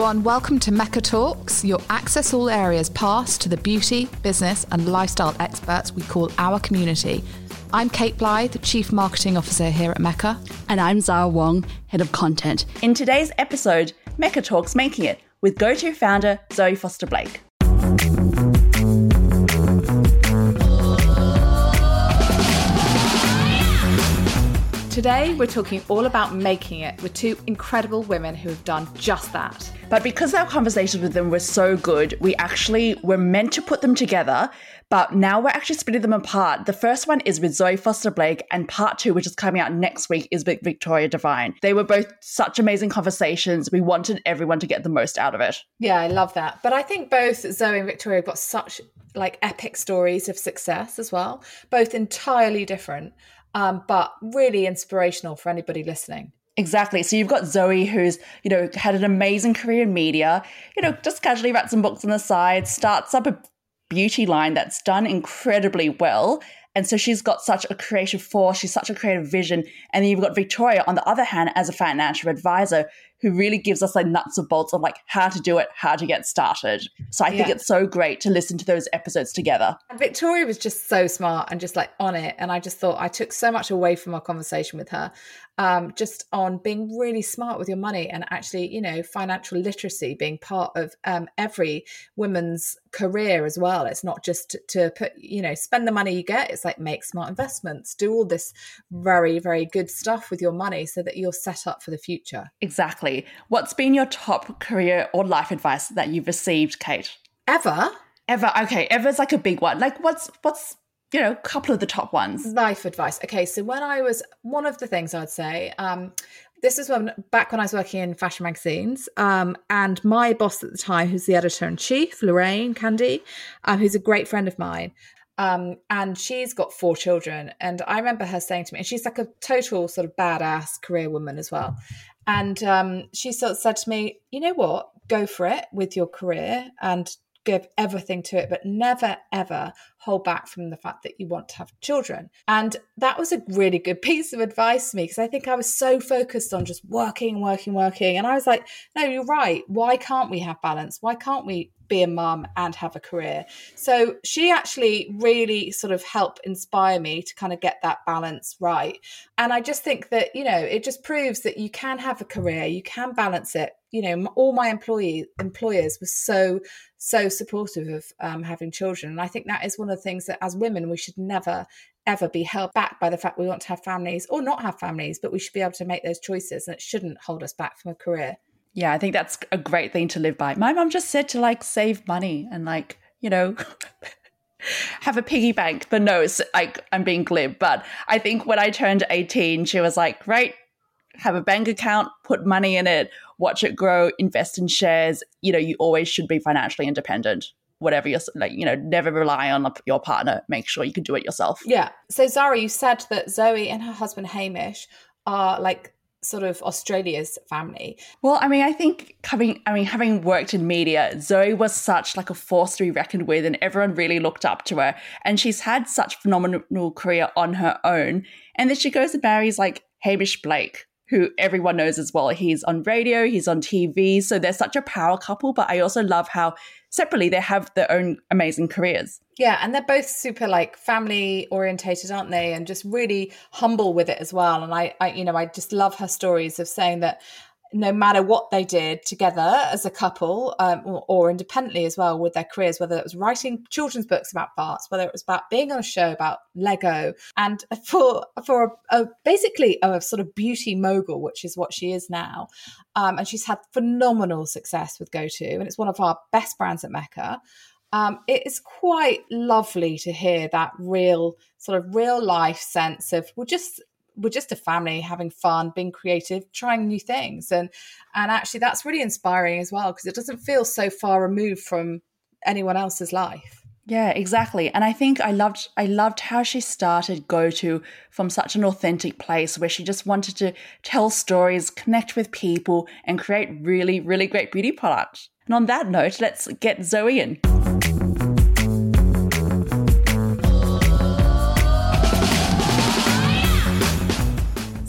everyone. Welcome to Mecca Talks, your access all areas pass to the beauty, business, and lifestyle experts we call our community. I'm Kate Blythe, Chief Marketing Officer here at Mecca. And I'm Zara Wong, Head of Content. In today's episode, Mecca Talks Making It with GoTo founder Zoe Foster Blake. Today, we're talking all about making it with two incredible women who have done just that. But because our conversations with them were so good, we actually were meant to put them together, but now we're actually splitting them apart. The first one is with Zoe Foster Blake, and part two, which is coming out next week, is with Victoria Devine. They were both such amazing conversations. We wanted everyone to get the most out of it. Yeah, I love that. But I think both Zoe and Victoria have got such like epic stories of success as well, both entirely different um, but really inspirational for anybody listening. Exactly. So you've got Zoe, who's you know had an amazing career in media. You know, just casually writes some books on the side, starts up a beauty line that's done incredibly well. And so she's got such a creative force, she's such a creative vision. And then you've got Victoria, on the other hand, as a financial advisor, who really gives us like nuts and bolts of like how to do it, how to get started. So I think it's so great to listen to those episodes together. Victoria was just so smart and just like on it. And I just thought I took so much away from our conversation with her um, just on being really smart with your money and actually, you know, financial literacy being part of um, every woman's career as well. It's not just to put, you know, spend the money you get. It's like make smart investments, do all this very, very good stuff with your money so that you're set up for the future. Exactly. What's been your top career or life advice that you've received, Kate? Ever? Ever. Okay. Ever's like a big one. Like what's what's you know, a couple of the top ones. Life advice. Okay, so when I was one of the things I'd say, um, this is when back when I was working in fashion magazines, um, and my boss at the time, who's the editor in chief, Lorraine Candy, um, who's a great friend of mine. Um, and she's got four children. And I remember her saying to me, and she's like a total sort of badass career woman as well. And um, she sort of said to me, you know what, go for it with your career and give everything to it, but never ever hold back from the fact that you want to have children. And that was a really good piece of advice to me because I think I was so focused on just working, working, working. And I was like, no, you're right. Why can't we have balance? Why can't we be a mum and have a career? So she actually really sort of helped inspire me to kind of get that balance right. And I just think that, you know, it just proves that you can have a career, you can balance it. You know, all my employee employers were so so supportive of um, having children. And I think that is one of the things that as women, we should never, ever be held back by the fact we want to have families or not have families, but we should be able to make those choices and it shouldn't hold us back from a career. Yeah, I think that's a great thing to live by. My mom just said to like save money and like, you know, have a piggy bank. But no, it's like I'm being glib. But I think when I turned 18, she was like, right, have a bank account, put money in it, watch it grow, invest in shares. You know, you always should be financially independent. Whatever you're like, you know, never rely on your partner. Make sure you can do it yourself. Yeah. So, Zara, you said that Zoe and her husband Hamish are like sort of Australia's family? Well, I mean, I think having I mean, having worked in media, Zoe was such like a force to be reckoned with and everyone really looked up to her. And she's had such phenomenal career on her own. And then she goes and marries like Hamish Blake, who everyone knows as well. He's on radio, he's on TV. So they're such a power couple, but I also love how separately they have their own amazing careers. Yeah, and they're both super like family orientated, aren't they? And just really humble with it as well. And I, I you know, I just love her stories of saying that no matter what they did together as a couple um, or, or, independently as well with their careers, whether it was writing children's books about farts, whether it was about being on a show about Lego, and for for a, a basically a sort of beauty mogul, which is what she is now, um, and she's had phenomenal success with GoTo, and it's one of our best brands at Mecca. Um, it is quite lovely to hear that real sort of real life sense of well just we're just a family having fun being creative trying new things. And and actually that's really inspiring as well because it doesn't feel so far removed from anyone else's life. Yeah exactly. And i think i loved i loved how she started go to from such an authentic place where she just wanted to tell stories connect with people and create really really great beauty products. And on that note let's get zoe in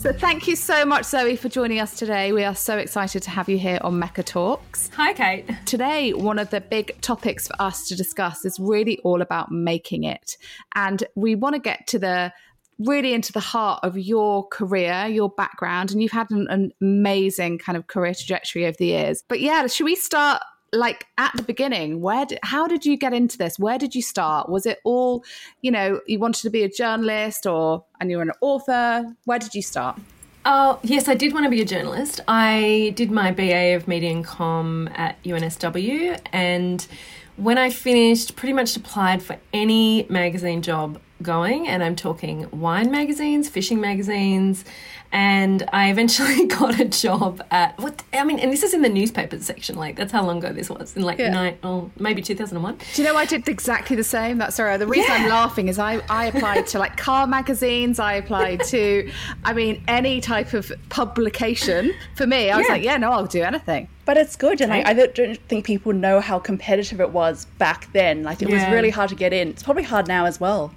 So thank you so much, Zoe, for joining us today. We are so excited to have you here on Mecca Talks. Hi, Kate. Today, one of the big topics for us to discuss is really all about making it. And we want to get to the really into the heart of your career, your background, and you've had an, an amazing kind of career trajectory over the years. But yeah, should we start like at the beginning where did, how did you get into this? Where did you start? Was it all you know you wanted to be a journalist or and you're an author? Where did you start? Oh, yes, I did want to be a journalist. I did my BA of Media and Com at UNSW, and when I finished, pretty much applied for any magazine job going, and I'm talking wine magazines, fishing magazines, and I eventually got a job at what I mean, and this is in the newspapers section. Like that's how long ago this was in like Yeah. nine, oh, maybe two thousand and one. Do you know I did exactly the same? That's sorry. The reason I'm laughing is I, I applied to like car magazines. I applied to, I mean, any type of publication. For me, I was Yeah. like, yeah, no, I'll do anything. But it's good, and I, I don't- don't think people know how competitive it was back then. Like, it was really hard to get in. It's probably hard now as well.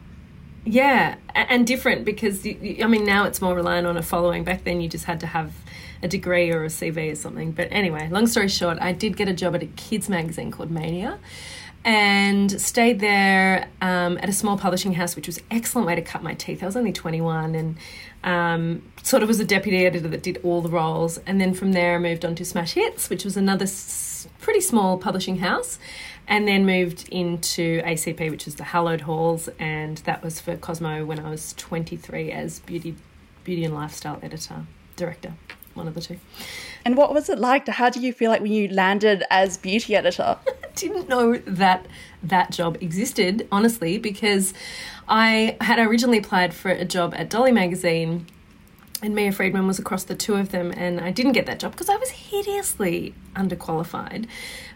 Yeah, and different because I mean now it's more reliant on a following. Back then you just had to have a degree or a CV or something. But anyway, long story short, I did get a job at a kids magazine called Mania, and stayed there um, at a small publishing house, which was an excellent way to cut my teeth. I was only twenty one and. Um, sort of was a deputy editor that did all the roles, and then from there I moved on to Smash Hits, which was another s- pretty small publishing house, and then moved into ACP, which is the Hallowed Halls, and that was for Cosmo when I was 23 as beauty, beauty and lifestyle editor, director, one of the two. And what was it like? How do you feel like when you landed as beauty editor? didn't know that that job existed, honestly, because I had originally applied for a job at Dolly Magazine and Mia Freedman was across the two of them, and I didn't get that job because I was hideously underqualified.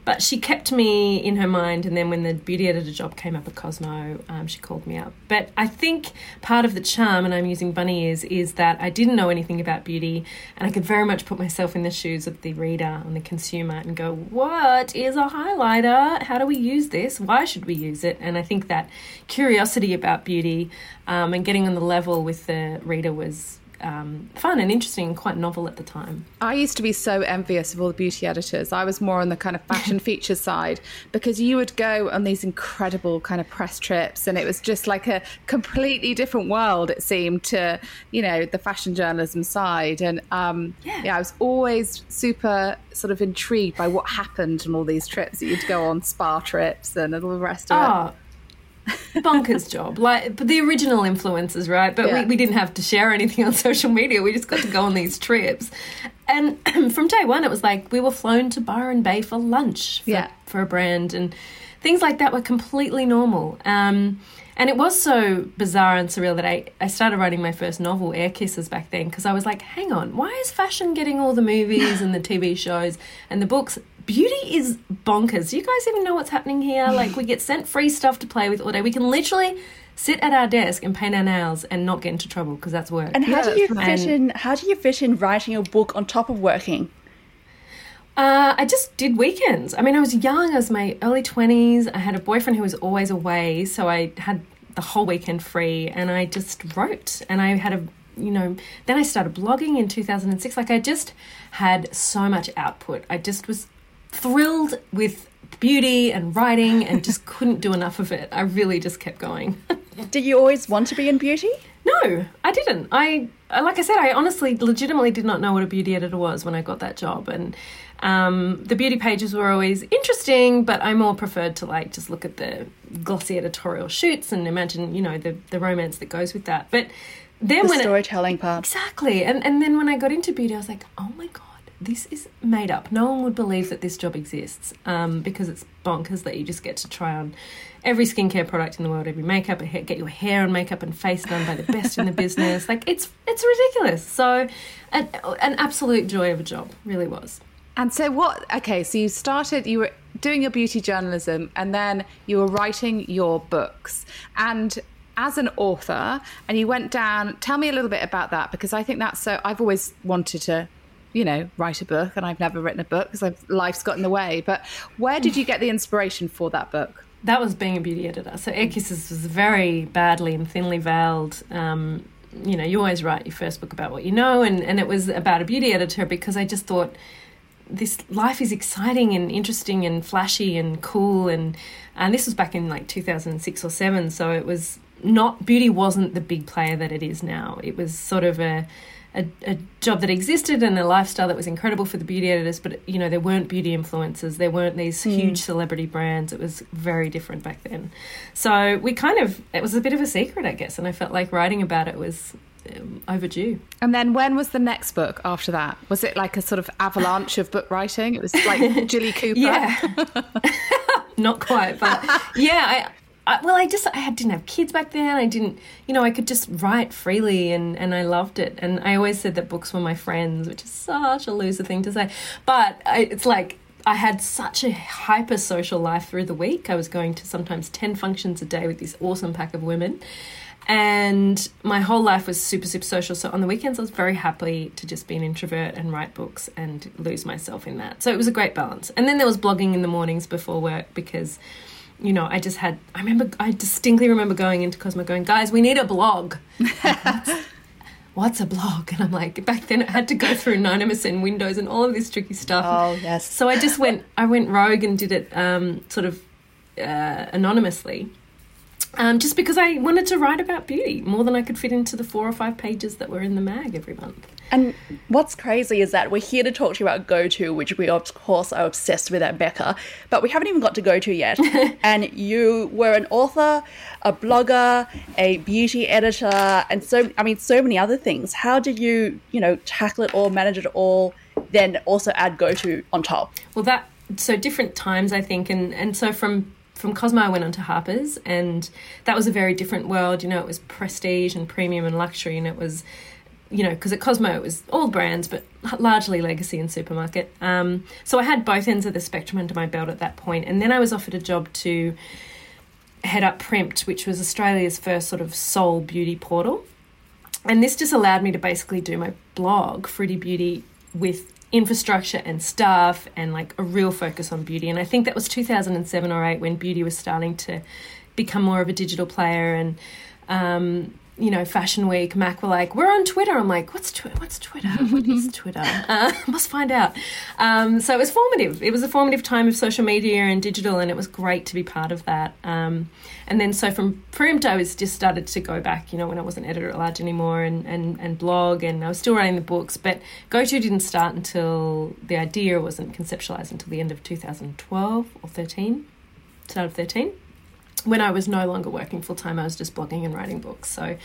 But she kept me in her mind, and then when the beauty editor job came up at Cosmo, um, she called me up. But I think part of the charm, and I'm using bunny ears, is that I didn't know anything about beauty, and I could very much put myself in the shoes of the reader and the consumer and go, What is a highlighter? How do we use this? Why should we use it? And I think that curiosity about beauty um, and getting on the level with the reader was um, fun and interesting and quite novel at the time. I used to be so envious of all the beauty editors. I was more on the kind of fashion features side because you would go on these incredible kind of press trips and it was just like a completely different world it seemed to, you know, the fashion journalism side and um Yeah. yeah, I was always super sort of intrigued by what happened on all these trips that you'd go on spa trips and all the rest of it. Bonkers job. Like but the original influencers, right? But Yeah. we, we didn't have to share anything on social media. We just got to go on these trips. And from day one, it was like we were flown to Byron Bay for lunch for, Yeah. for a brand, and things like that were completely normal. Um, and it was so bizarre and surreal that I, I started writing my first novel, Air Kisses, back then, because I was like, hang on, why is fashion getting all the movies and the TV shows and the books? Beauty is bonkers. Do you guys even know what's happening here? Like, we get sent free stuff to play with all day. We can literally sit at our desk and paint our nails and not get into trouble because that's work. And how Yeah, do you that's fit in? How do you fit in writing a book on top of working? Uh, I just did weekends. I mean, I was young. I was my early 20s. I had a boyfriend who was always away, so I had the whole weekend free and I just wrote. And I had a, you know, then I started blogging in 2006. Like, I just had so much output. I just was thrilled with beauty and writing and just couldn't do enough of it. I really just kept going. Did you always want to be in beauty? No, I didn't. I like I said, I honestly, legitimately did not know what a beauty editor was when I got that job, and um, the beauty pages were always interesting, but I more preferred to like just look at the glossy editorial shoots and imagine, you know, the the romance that goes with that. But then The when it, storytelling part. Exactly. And and then when I got into beauty, I was like, oh my god, this is made up. No one would believe that this job exists um, because it's bonkers that you just get to try on every skincare product in the world, every makeup, get your hair and makeup and face done by the best in the business. Like it's it's ridiculous. So, an, an absolute joy of a job, really was. And so what okay, so you started you were doing your beauty journalism and then you were writing your books. And as an author and you went down tell me a little bit about that because I think that's so I've always wanted to you know write a book and I've never written a book because life's got in the way. But where did you get the inspiration for that book? That was being a beauty editor. So Air Kisses was very badly and thinly veiled. Um, you know, you always write your first book about what you know, and, and it was about a beauty editor because I just thought this life is exciting and interesting and flashy and cool and and this was back in like 2006 or 7 so it was not beauty wasn't the big player that it is now. It was sort of a a, a, job that existed and a lifestyle that was incredible for the beauty editors, but you know there weren't beauty influencers, there weren't these mm. huge celebrity brands. It was very different back then. So we kind of it was a bit of a secret, I guess, and I felt like writing about it was um, overdue. And then when was the next book after that? Was it like a sort of avalanche of book writing? It was like Jilly Cooper. Yeah, not quite, but yeah, I, well, I just I didn't have kids back then. I didn't, you know, I could just write freely, and and I loved it. And I always said that books were my friends, which is such a loser thing to say, but I, it's like I had such a hyper social life through the week. I was going to sometimes 10 functions a day with this awesome pack of women. And my whole life was super, super social. So on the weekends, I was very happy to just be an introvert and write books and lose myself in that. So it was a great balance. And then there was blogging in the mornings before work because you know, I just had, I remember, I distinctly remember going into Cosmo going, guys, we need a blog. what's, what's, a blog? And I'm like, back then I had to go through Anonymous and Windows and all of this tricky stuff. Oh, yes. So I just went, I went rogue and did it um, sort of uh, anonymously. Um, just because I wanted to write about beauty more than I could fit into the four or five pages that were in the mag every month. And what's crazy is that we're here to talk to you about GoTo, which we of course are obsessed with at Mecca, but we haven't even got to GoTo yet. and you were an author, a blogger, a beauty editor, and so I mean so many other things. How did you, you know, tackle it all, manage it all, then also add GoTo on top? Well, that so different times I think, and and so from from Cosmo, I went on to Harper's, and that was a very different world. You know, it was prestige and premium and luxury, and it was you know, because at Cosmo it was all brands, but largely legacy and supermarket. Um, so I had both ends of the spectrum under my belt at that point, and then I was offered a job to head up Primped, which was Australia's first sort of sole beauty portal, and this just allowed me to basically do my blog, Fruity Beauty, with infrastructure and staff and like a real focus on beauty. And I think that was 2007 or 8 when beauty was starting to become more of a digital player and um, you know, Fashion Week, Mac were like, "We're on Twitter." I'm like, "What's Twitter? What's Twitter? What is Twitter?" Uh, must find out. Um, so it was formative. It was a formative time of social media and digital, and it was great to be part of that. Um, and then so from Primped, I was just started to go back. You know, when I wasn't editor at large anymore, and and and blog, and I was still writing the books. But GoTo didn't start until the idea wasn't conceptualized until the end of 2012 or 13, start of 13 when I was no longer working full time, I was just blogging and writing books. So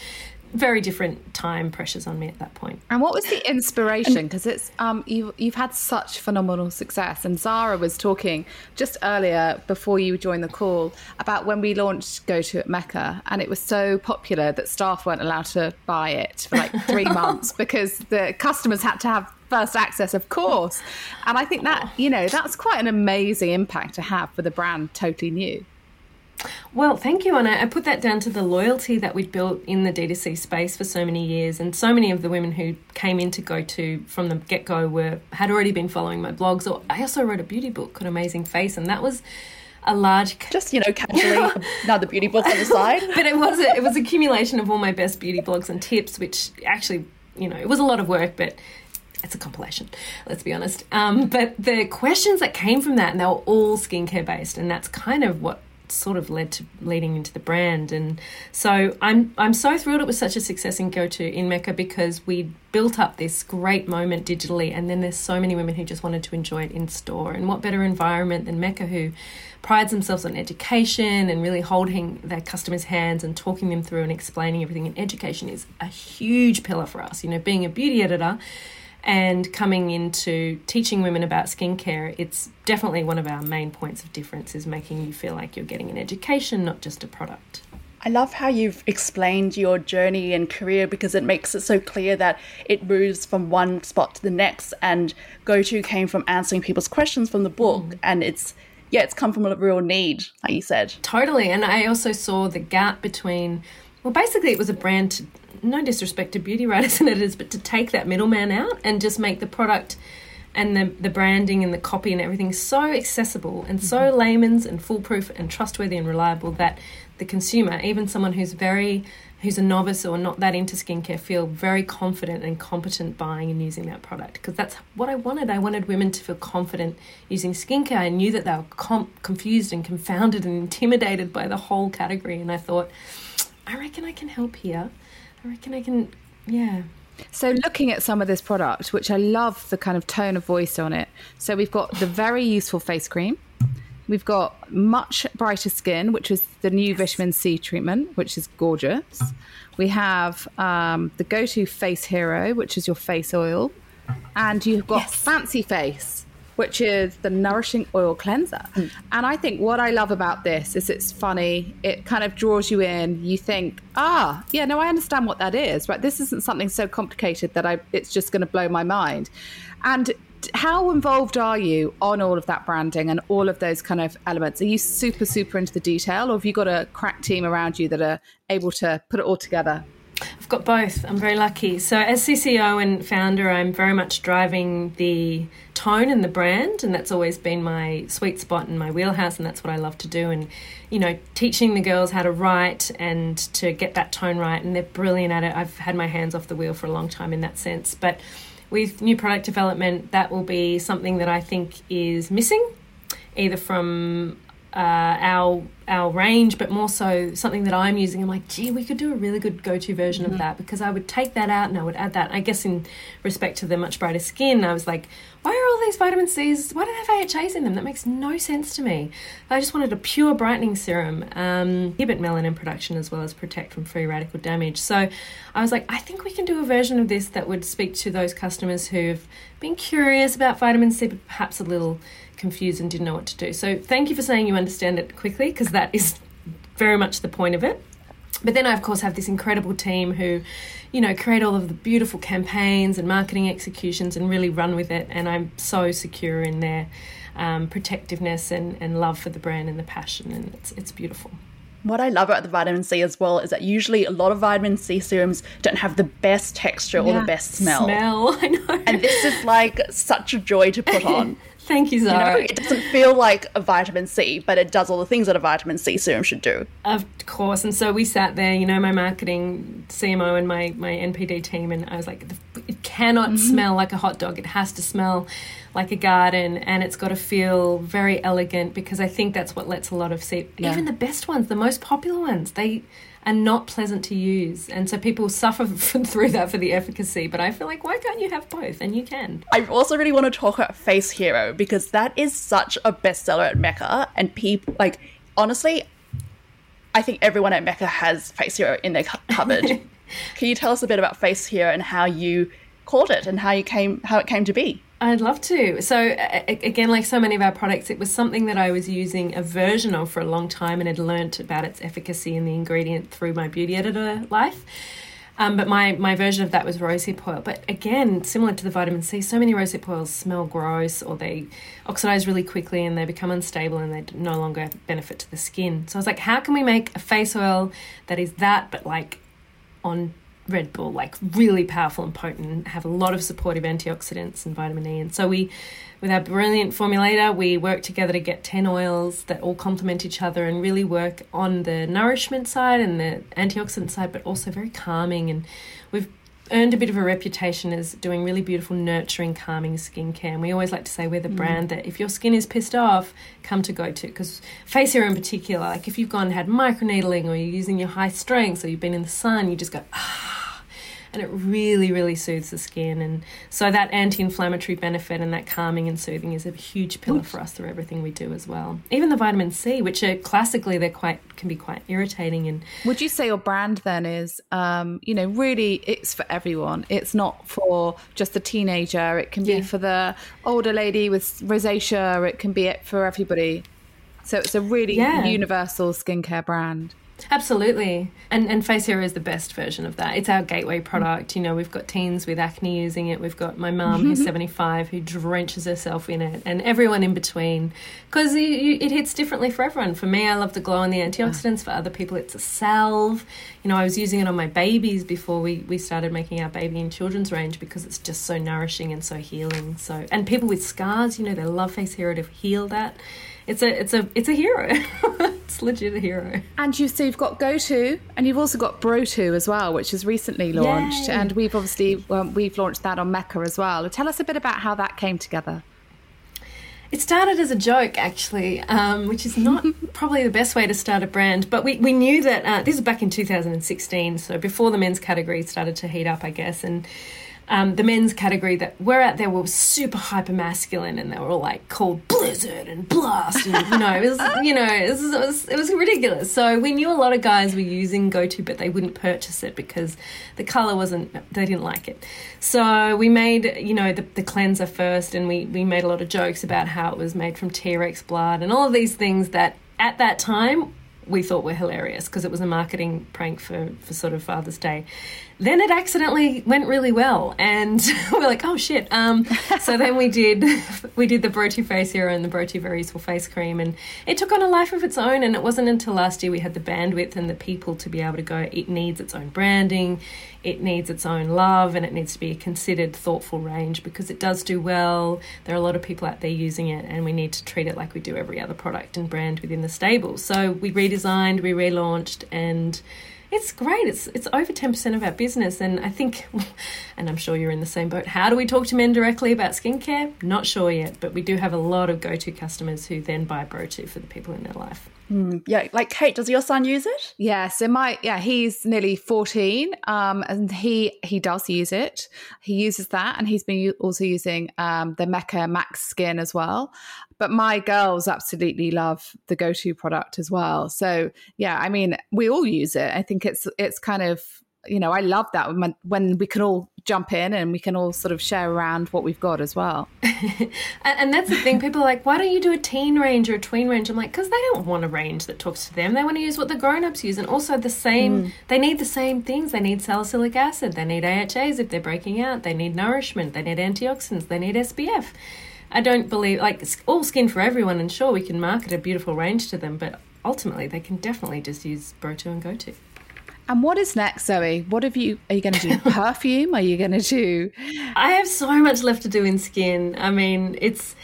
very different time pressures on me at that point. And what was the inspiration? Because it's um, you've you've had such phenomenal success. And Zara was talking just earlier before you joined the call about when we launched GoTo at Mecca, and it was so popular that staff weren't allowed to buy it for like three months because the customers had to have first access, of course. And I think that you know that's quite an amazing impact to have for the brand, totally new. Well, thank you. And I, I, put that down to the loyalty that we'd built in the D2C space for so many years. And so many of the women who came in to go to from the get go were had already been following my blogs. Or I also wrote a beauty book called Amazing Face, and that was a large just you know casually another beauty book on the side but it was a, it was accumulation of all my best beauty blogs and tips which actually you know it was a lot of work but it's a compilation, let's be honest. Um, but the questions that came from that, and they were all skincare based, and that's kind of what sort of led to leading into the brand. And so I'm I'm so thrilled it was such a success in GoTo in Mecca because we built up this great moment digitally, and then there's so many women who just wanted to enjoy it in store. And what better environment than Mecca, who prides themselves on education and really holding their customers' hands and talking them through and explaining everything. And education is a huge pillar for us. You know, being a beauty editor and coming into teaching women about skincare, it's definitely one of our main points of difference is making you feel like you're getting an education, not just a product. I love how you've explained your journey and career because it makes it so clear that it moves from one spot to the next. And GoTo came from answering people's questions from the book, mm. and it's yeah, it's come from a real need, like you said. Totally, and I also saw the gap between. Well, basically, it was a brand to no disrespect to beauty writers and editors, but to take that middleman out and just make the product and the, the branding and the copy and everything so accessible and so mm-hmm. layman's and foolproof and trustworthy and reliable that the consumer, even someone who's very who's a novice or not that into skincare feel very confident and competent buying and using that product because that's what I wanted. I wanted women to feel confident using skincare. I knew that they were com- confused and confounded and intimidated by the whole category, and I thought, I reckon I can help here. I reckon I can, yeah. So, looking at some of this product, which I love the kind of tone of voice on it. So, we've got the very useful face cream. We've got much brighter skin, which is the new yes. vitamin C treatment, which is gorgeous. We have um, the go to face hero, which is your face oil. And you've got yes. fancy face, which is the nourishing oil cleanser. Mm. And I think what I love about this is it's funny. It kind of draws you in. You think, ah, yeah, no, I understand what that is. Right, this isn't something so complicated that I it's just going to blow my mind. And how involved are you on all of that branding and all of those kind of elements? Are you super, super into the detail, or have you got a crack team around you that are able to put it all together? I've got both. I'm very lucky. So, as CCO and founder, I'm very much driving the tone and the brand, and that's always been my sweet spot and my wheelhouse, and that's what I love to do. And, you know, teaching the girls how to write and to get that tone right, and they're brilliant at it. I've had my hands off the wheel for a long time in that sense. But with new product development, that will be something that I think is missing, either from uh, our our range, but more so something that I'm using. I'm like, gee, we could do a really good go-to version mm-hmm. of that because I would take that out and I would add that. I guess in respect to the much brighter skin, I was like, why are all these vitamin C's? Why do they have AHAs in them? That makes no sense to me. I just wanted a pure brightening serum, um, inhibit melanin production as well as protect from free radical damage. So I was like, I think we can do a version of this that would speak to those customers who've been curious about vitamin C, but perhaps a little confused and didn't know what to do. So thank you for saying you understand it quickly because that is very much the point of it. But then I, of course, have this incredible team who, you know, create all of the beautiful campaigns and marketing executions and really run with it. And I'm so secure in their um, protectiveness and, and love for the brand and the passion. And it's, it's beautiful. What I love about the vitamin C as well is that usually a lot of vitamin C serums don't have the best texture yeah. or the best smell. Smell, I know. And this is like such a joy to put on. Thank you, Zara. You know, it doesn't feel like a vitamin C, but it does all the things that a vitamin C serum should do. Of course. And so we sat there, you know, my marketing CMO and my, my NPD team, and I was like, it cannot mm-hmm. smell like a hot dog. It has to smell like a garden and it's got to feel very elegant because I think that's what lets a lot of see yeah. even the best ones, the most popular ones, they are not pleasant to use. And so people suffer through that for the efficacy. But I feel like, why can't you have both? And you can. I also really want to talk about Face Hero because that is such a bestseller at Mecca. And people, like, honestly, I think everyone at Mecca has Face Hero in their cupboard. can you tell us a bit about Face Hero and how you caught it and how you came, how it came to be? I'd love to. So, again, like so many of our products, it was something that I was using a version of for a long time and had learnt about its efficacy and the ingredient through my beauty editor life. Um, but my, my version of that was rosehip oil. But again, similar to the vitamin C, so many rosehip oils smell gross or they oxidize really quickly and they become unstable and they no longer benefit to the skin. So I was like, how can we make a face oil that is that, but like on Red Bull, like really powerful and potent, have a lot of supportive antioxidants and vitamin E. And so we, with our brilliant formulator, we work together to get 10 oils that all complement each other and really work on the nourishment side and the antioxidant side, but also very calming. And we've earned a bit of a reputation as doing really beautiful, nurturing, calming skincare. And we always like to say we're the mm. brand that if your skin is pissed off, come to go to. Because Face Hero in particular, like if you've gone and had microneedling or you're using your high strengths or you've been in the sun, you just go, ah and it really, really soothes the skin. And so that anti-inflammatory benefit and that calming and soothing is a huge pillar for us through everything we do as well. Even the vitamin C, which are classically they're quite can be quite irritating. And would you say your brand then is, um, you know, really it's for everyone. It's not for just the teenager. It can be yeah. for the older lady with rosacea. It can be it for everybody. So it's a really yeah. universal skincare brand. Absolutely. And and Face Hero is the best version of that. It's our gateway mm-hmm. product. You know, we've got teens with acne using it. We've got my mum who's mm-hmm. 75 who drenches herself in it and everyone in between because it hits differently for everyone. For me, I love the glow and the antioxidants. For other people, it's a salve. You know, I was using it on my babies before we, we started making our baby and children's range because it's just so nourishing and so healing. So, and people with scars, you know, they love Face Hero to heal that it's a it's a it's a hero. it's legit a hero. And you've so you've got GoTo, and you've also got Bro2 as well, which is recently launched, Yay. and we've obviously well, we've launched that on Mecca as well. Tell us a bit about how that came together. It started as a joke, actually, um, which is not probably the best way to start a brand. But we, we knew that uh, this is back in 2016, so before the men's category started to heat up, I guess, and um, the men's category that we're at there were super hyper masculine and they were all like called Blizzard and Blast and you know it was you know it was, it was, it was ridiculous. So we knew a lot of guys were using GoTo but they wouldn't purchase it because the color wasn't they didn't like it. So we made you know the, the cleanser first and we we made a lot of jokes about how it was made from T Rex blood and all of these things that at that time we thought were hilarious because it was a marketing prank for, for sort of Father's Day. Then it accidentally went really well, and we're like, oh shit. Um, so then we did we did the Bro2 Face Hero and the Bro2 Very Useful Face Cream, and it took on a life of its own. And it wasn't until last year we had the bandwidth and the people to be able to go. It needs its own branding, it needs its own love, and it needs to be a considered, thoughtful range because it does do well. There are a lot of people out there using it, and we need to treat it like we do every other product and brand within the stable. So we redesigned, we relaunched, and it's great. It's it's over ten percent of our business, and I think, and I'm sure you're in the same boat. How do we talk to men directly about skincare? Not sure yet, but we do have a lot of go-to customers who then buy Bro2 for the people in their life. Mm, yeah, like Kate, does your son use it? Yeah, so my yeah, he's nearly fourteen, um, and he he does use it. He uses that, and he's been also using um, the Mecca Max Skin as well. But my girls absolutely love the go-to product as well. So yeah, I mean, we all use it. I think it's it's kind of you know, I love that when, when we can all jump in and we can all sort of share around what we've got as well. and, and, that's the thing. People are like, why don't you do a teen range or a tween range? I'm like, because they don't want a range that talks to them. They want to use what the grown ups use. And also, the same, mm. they need the same things. They need salicylic acid. They need AHAs if they're breaking out. They need nourishment. They need antioxidants. They need SPF. I don't believe, like, all skin for everyone. And sure, we can market a beautiful range to them, but ultimately, they can definitely just use Bro2 and GoTo. And what is next, Zoe? What have you? Are you going to do perfume? Are you going to do? I have so much left to do in skin. I mean, it's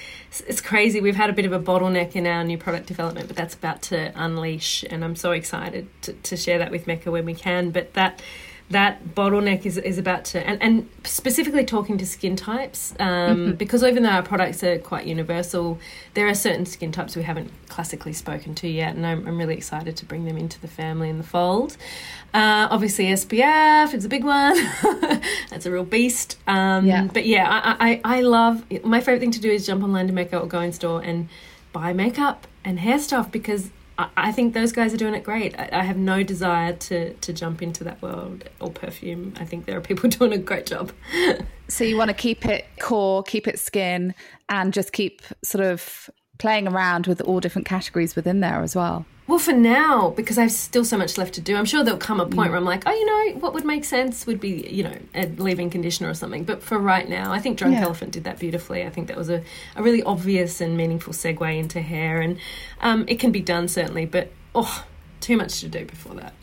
it's crazy. We've had a bit of a bottleneck in our new product development, but that's about to unleash, and I'm so excited to, to share that with Mecca when we can. But that that bottleneck is, is about to and, and specifically talking to skin types um, mm-hmm. because even though our products are quite universal there are certain skin types we haven't classically spoken to yet and i'm, I'm really excited to bring them into the family and the fold uh, obviously spf it's a big one that's a real beast um, yeah. but yeah I, I, I love my favorite thing to do is jump online to makeup or go in store and buy makeup and hair stuff because I think those guys are doing it great. I have no desire to to jump into that world or perfume. I think there are people doing a great job. so you want to keep it core, keep it skin, and just keep sort of playing around with all different categories within there as well. Well, for now, because I have still so much left to do, I'm sure there'll come a point mm. where I'm like, oh, you know, what would make sense would be, you know, a leave-in conditioner or something. But for right now, I think Drunk yeah. Elephant did that beautifully. I think that was a, a really obvious and meaningful segue into hair. And um, it can be done, certainly, but oh, too much to do before that.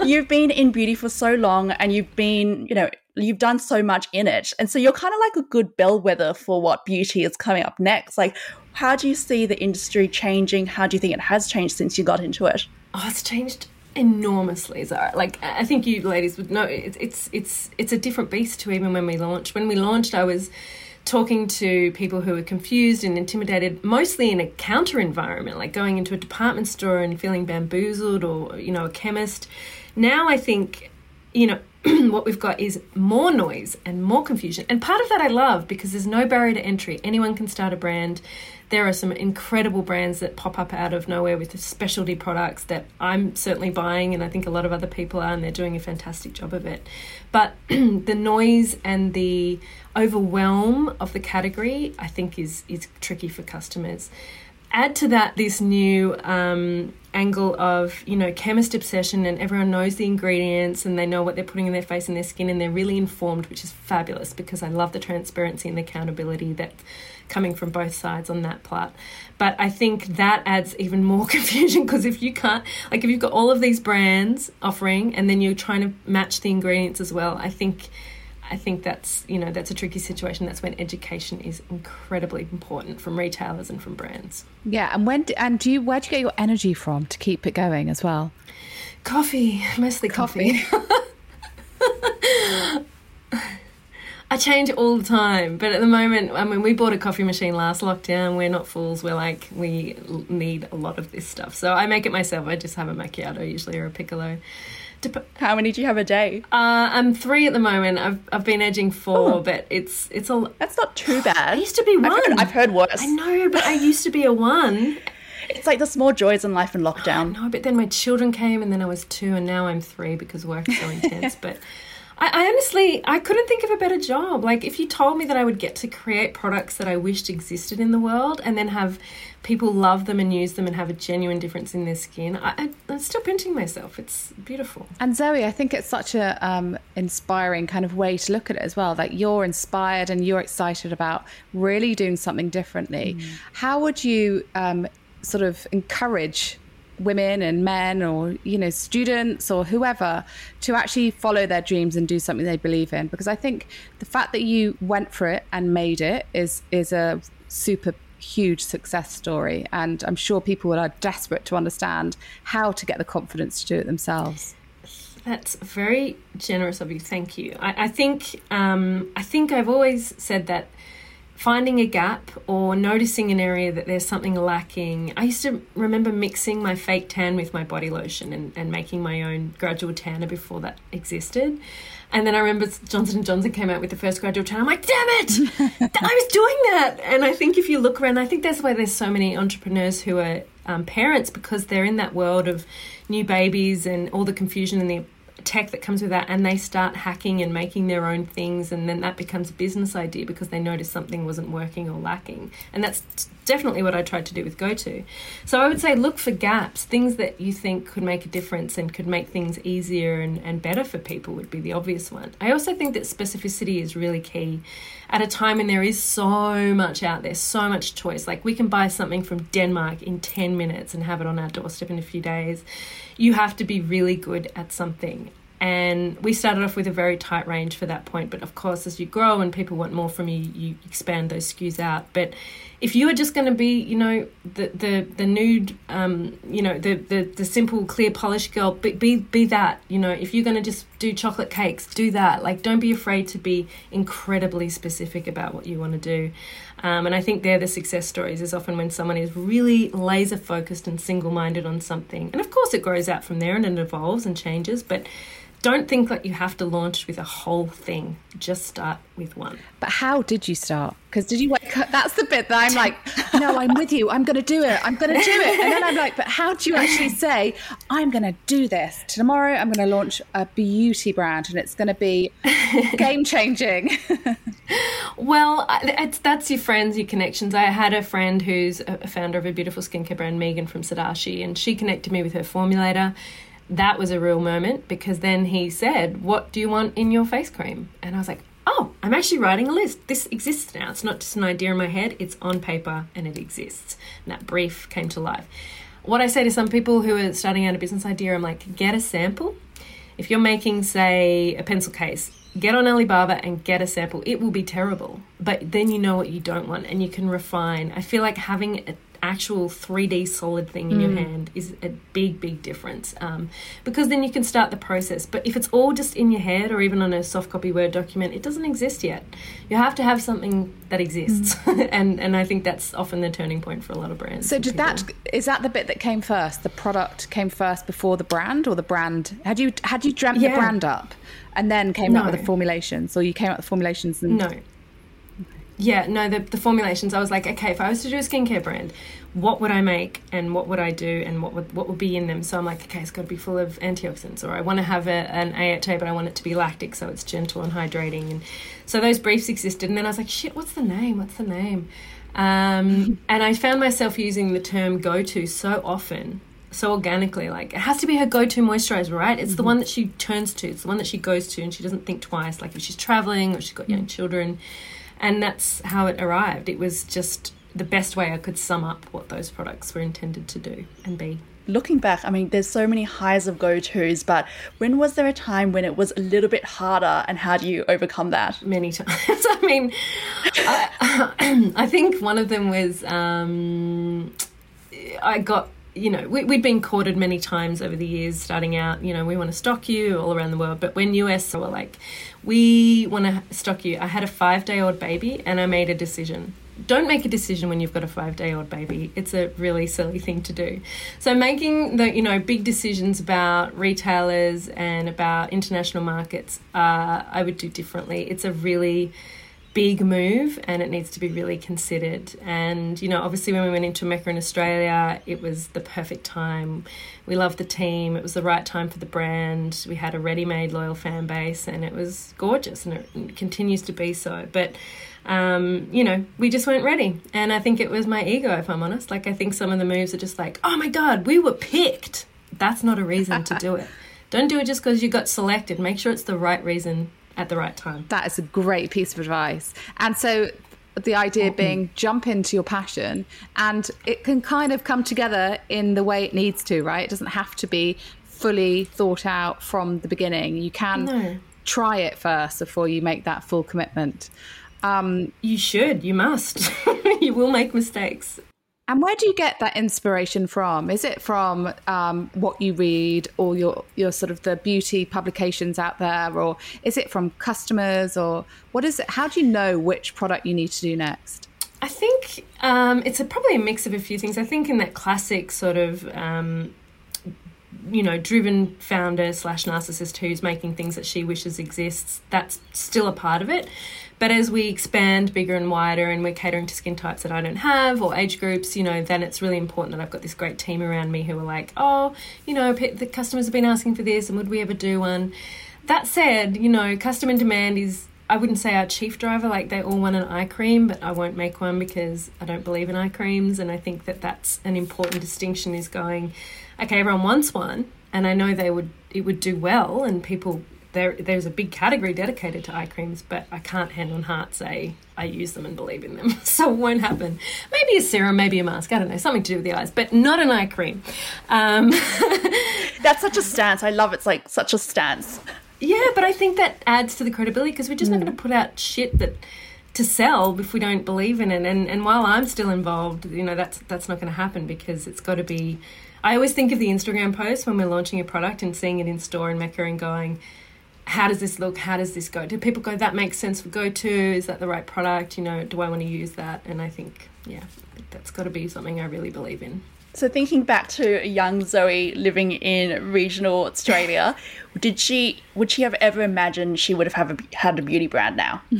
you've been in beauty for so long and you've been, you know, you've done so much in it. And so you're kind of like a good bellwether for what beauty is coming up next. Like, how do you see the industry changing? How do you think it has changed since you got into it? Oh, it's changed enormously, Zara. Like I think you ladies would know it's it's it's it's a different beast to even when we launched. When we launched, I was talking to people who were confused and intimidated, mostly in a counter environment, like going into a department store and feeling bamboozled, or you know, a chemist. Now I think, you know, what we've got is more noise and more confusion. And part of that I love because there's no barrier to entry. Anyone can start a brand. There are some incredible brands that pop up out of nowhere with specialty products that I'm certainly buying, and I think a lot of other people are, and they're doing a fantastic job of it. But the noise and the overwhelm of the category, I think, is is tricky for customers. Add to that this new um, angle of you know chemist obsession and everyone knows the ingredients and they know what they're putting in their face and their skin and they're really informed which is fabulous because i love the transparency and the accountability that's coming from both sides on that part but i think that adds even more confusion because if you can't like if you've got all of these brands offering and then you're trying to match the ingredients as well i think I think that's you know that's a tricky situation. That's when education is incredibly important from retailers and from brands. Yeah, and when and do you where do you get your energy from to keep it going as well? Coffee, mostly coffee. coffee. I change all the time, but at the moment, I mean, we bought a coffee machine last lockdown. We're not fools. We're like, we need a lot of this stuff. So I make it myself. I just have a macchiato usually or a piccolo. Dep- How many do you have a day? Uh, I'm three at the moment. I've I've been edging four, oh. but it's it's a. That's not too bad. I used to be one. I've heard, I've heard worse. I know, but I used to be a one. It's like the small joys in life in lockdown. No, but then my children came, and then I was two, and now I'm three because work's so intense. but I, I, honestly, I couldn't think of a better job. Like, if you told me that I would get to create products that I wished existed in the world, and then have people love them and use them and have a genuine difference in their skin, I, am still pinching myself. It's beautiful. And Zoe, I think it's such a um, inspiring kind of way to look at it as well. That you're inspired and you're excited about really doing something differently. Mm. How would you um, sort of encourage women and men or you know students or whoever to actually follow their dreams and do something they believe in because i think the fact that you went for it and made it is is a super huge success story. And I'm sure people are desperate to understand how to get the confidence to do it themselves. That's very generous of you. Thank you. I, I think um, I think I've always said that finding a gap or noticing an area that there's something lacking. I used to remember mixing my fake tan with my body lotion and, and making my own gradual tanner before that existed. And then I remember Johnson & Johnson came out with the first gradual tan. I'm like, damn it! I was doing that! And I think if you look around, I think that's why there's so many entrepreneurs who are um, parents because they're in that world of new babies and all the confusion and the tech that comes with that and they start hacking and making their own things and then that becomes a business idea because they notice something wasn't working or lacking. And that's definitely what i tried to do with goto. So i would say look for gaps. Things that you think could make a difference and could make things easier and, and better for people would be the obvious one. I also think that specificity is really key at a time when there is so much out there so much choice like we can buy something from denmark in 10 minutes and have it on our doorstep in a few days you have to be really good at something. And we started off with a very tight range for that point. But of course, as you grow and people want more from you, you expand those SKUs out. But if you are just going to be, you know, the the the nude, um, you know, the, the the simple clear polish girl, be, be be that. You know, if you're going to just do chocolate cakes, do that. Like, don't be afraid to be incredibly specific about what you want to do. Um, and I think they're the success stories. Is often when someone is really laser focused and single minded on something, and of course it grows out from there and it evolves and changes, but don't think that you have to launch with a whole thing. Just start with one. But how did you start? Because did you wake up? That's the bit that I'm like, no, I'm with you. I'm going to do it. I'm going to do it. And then I'm like, but how do you actually say, I'm going to do this? Tomorrow I'm going to launch a beauty brand and it's going to be game changing. well, it's, that's your friends, your connections. I had a friend who's a founder of a beautiful skincare brand, Megan from Sodashi, and she connected me with her formulator that was a real moment because then he said, What do you want in your face cream? And I was like, Oh, I'm actually writing a list. This exists now. It's not just an idea in my head, it's on paper and it exists. And that brief came to life. What I say to some people who are starting out a business idea, I'm like, get a sample. If you're making, say, a pencil case, get on Alibaba and get a sample. It will be terrible, but then you know what you don't want and you can refine. I feel like having a actual 3D solid thing in mm. your hand is a big, big difference um, because then you can start the process. But if it's all just in your head or even on a soft copy Word document, it doesn't exist yet. You have to have something that exists, mm. and and I think that's often the turning point for a lot of brands. So did that is that the bit that came first? The product came first before the brand, or the brand had you had you dreamt yeah. the brand up and then came no. up with the formulations, or you came up with the formulations and no yeah, no, the, the formulations, I was like, okay, if I was to do a skincare brand, what would I make and what would I do and what would what would be in them? So I'm like, okay, it's got to be full of antioxidants, or I want to have a, an AHA, but I want it to be lactic, so it's gentle and hydrating. And so those briefs existed, and then I was like, shit, what's the name? What's the name? Um, and I found myself using the term go to so often, so organically. Like, it has to be her go to moisturizer, right? It's the one that she turns to, it's the one that she goes to, and she doesn't think twice. Like, if she's traveling or she's got young children. And that's how it arrived. It was just the best way I could sum up what those products were intended to do and be. Looking back, I mean, there's so many highs of go tos, but when was there a time when it was a little bit harder, and how do you overcome that? many times. I mean, I, I think one of them was um, I got. You know, we, we'd been courted many times over the years, starting out. You know, we want to stock you all around the world. But when US were like, we want to stock you, I had a five day old baby, and I made a decision don't make a decision when you've got a five day old baby. It's a really silly thing to do. So making the you know big decisions about retailers and about international markets, uh, I would do differently. It's a really big move and it needs to be really considered. And, you know, obviously when we went into Mecca in Australia, it was the perfect time. We loved the team. It was the right time for the brand. We had a ready made loyal fan base and it was gorgeous and it continues to be so. But, um, you know, we just weren't ready. And I think it was my ego, if I'm honest. Like, I think some of the moves are just like, oh my God, we were picked. That's not a reason to do it. Don't do it just because you got selected. Make sure it's the right reason at the right time. That is a great piece of advice. And so the idea being jump into your passion and it can kind of come together in the way it needs to, right? It doesn't have to be fully thought out from the beginning. You can No. try it first before you make that full commitment. Um, You should, you must. you will make mistakes. And where do you get that inspiration from? Is it from um, what you read or your, your sort of the beauty publications out there, or is it from customers, or what is it? How do you know which product you need to do next? I think um, it's a, probably a mix of a few things. I think in that classic sort of, um, you know, driven founder slash narcissist who's making things that she wishes exists, that's still a part of it. But as we expand bigger and wider and we're catering to skin types that I don't have or age groups, you know, then it's really important that I've got this great team around me who are like, oh, you know, the customers have been asking for this and would we ever do one? That said, you know, custom and demand is I wouldn't say our chief driver, like they all want an eye cream, but I won't make one because I don't believe in eye creams. And I think that that's an important distinction is going, okay, everyone wants one. And I know they would, it would do well. And people, there, there's a big category dedicated to eye creams, but I can't hand on heart say I use them and believe in them. So it won't happen. Maybe a serum, maybe a mask, I don't know, something to do with the eyes, but not an eye cream. Um, That's such a stance. I love it's like such a stance. Yeah, but I think that adds to the credibility because we're just not going to put out shit that to sell if we don't believe in it. And and while I'm still involved, you know, that's that's not going to happen because it's got to be. I always think of the Instagram post when we're launching a product and seeing it in store in Mecca and going, how does this look? How does this go? Do people go, that makes sense for go to? Is that the right product? You know, do I want to use that? And I think, yeah, that's got to be something I really believe in. So thinking back to young Zoe living in regional Australia, did she would she have ever imagined she would have have a, had a beauty brand now?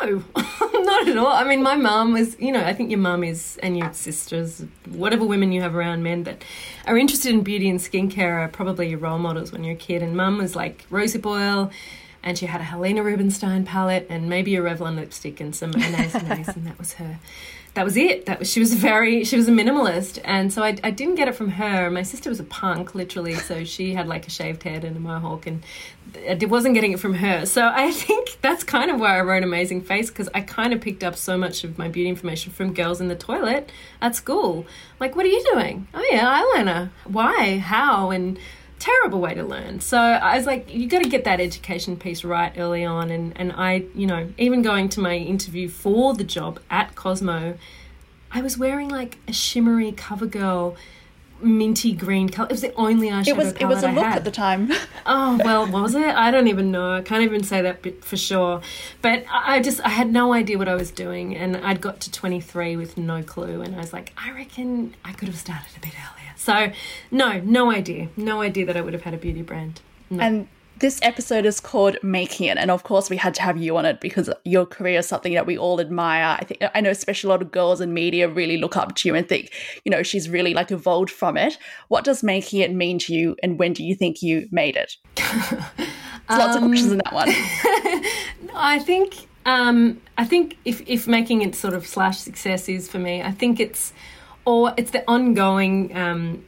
No, not at all. I mean, my mum was, you know, I think your mum is, and your sisters, whatever women you have around men that are interested in beauty and skincare are probably your role models when you're a kid. And mum was like rosehip oil, and she had a Helena Rubinstein palette, and maybe a Revlon lipstick and some mayonnaise, and that was her. That was it. That was she was very she was a minimalist, and so I, I didn't get it from her. My sister was a punk, literally, so she had like a shaved head and a mohawk, and I wasn't getting it from her. So I think that's kind of why I wrote Amazing Face because I kind of picked up so much of my beauty information from girls in the toilet at school. Like, what are you doing? Oh yeah, eyeliner. Why? How? And terrible way to learn. So I was like, you got to get that education piece right early on. And and I, you know, even going to my interview for the job at Cosmo, I was wearing like a shimmery CoverGirl minty green color. It was the only eyeshadow It was it was a look had. at the time. Oh well, was it? I don't even know. I can't even say that for sure. But I just I had no idea what I was doing, and I'd got to twenty three with no clue, and I was like, I reckon I could have started a bit earlier. So, no, no idea, no idea that I would have had a beauty brand. No. And this episode is called Making It, and of course we had to have you on it because your career is something that we all admire. I think I know, especially a lot of girls in media really look up to you and think, you know, she's really like evolved from it. What does making it mean to you, and when do you think you made it? There's lots of questions in that one. I think Um, I think if if making it sort of slash success is for me, I think it's or it's the ongoing um,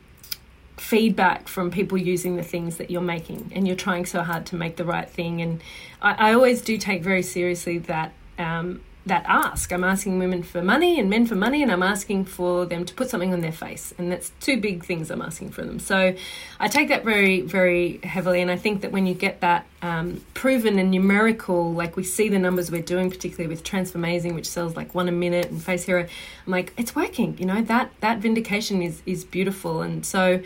feedback from people using the things that you're making, and you're trying so hard to make the right thing. And I, I always do take very seriously that. Um, that ask. I'm asking women for money and men for money, and I'm asking for them to put something on their face. And that's two big things I'm asking for them. So I take that very, very heavily. And I think that when you get that um, proven and numerical, like we see the numbers we're doing, particularly with Transformazing, which sells like one a minute, and Face Hero, I'm like, it's working. You know, that, that vindication is, is beautiful. And so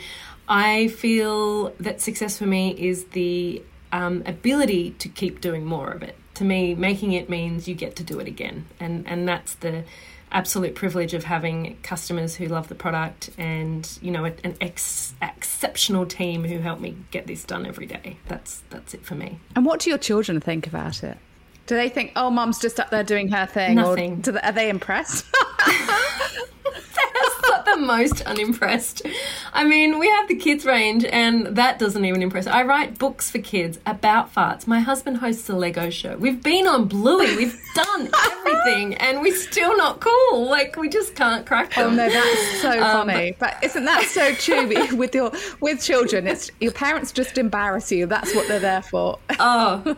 I feel that success for me is the um, ability to keep doing more of it to me, making it means you get to do it again, and and that's the absolute privilege of having customers who love the product and you know an ex- exceptional team who help me get this done every day. That's that's it for me. And what do your children think about it? Do they think, "Oh, mom's just up there doing her thing," Nothing. or they, are they impressed? most unimpressed. I mean, we have the kids range, and that doesn't even impress. I write books for kids about farts. My husband hosts a Lego show. We've been on Bluey. We've done everything, and we're still not cool. Like we just can't crack them. Oh no, that's so um, funny. But isn't that so true with your with children? It's your parents just embarrass you. That's what they're there for. Oh,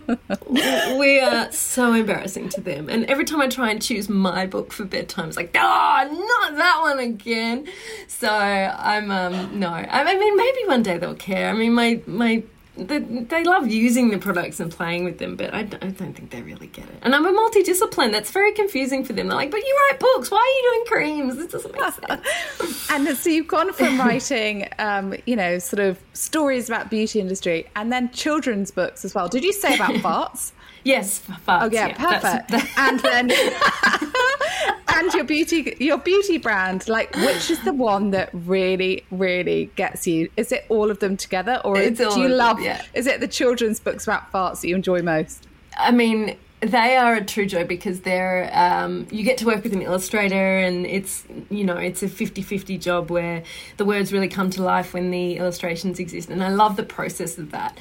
we are so embarrassing to them. And every time I try and choose my book for bedtime, it's like, oh, not that one again. So I'm um no. I mean maybe one day they'll care. I mean my my they, they love using the products and playing with them, but I, I don't think they really get it. And I'm a multidiscipline. That's very confusing for them. They're like, but you write books. Why are you doing creams? This doesn't make sense. and so you've gone from writing, um, you know, sort of stories about beauty industry and then children's books as well. Did you say about farts? Yes, farts. Oh yeah, yeah perfect. and then and your beauty your beauty brand, like which is the one that really really gets you? Is it all of them together, or it's do you love? Them, yeah. Is it the children's books about farts that you enjoy most? I mean, they are a true joy because they're um, you get to work with an illustrator and it's you know it's a 50-50 job where the words really come to life when the illustrations exist and i love the process of that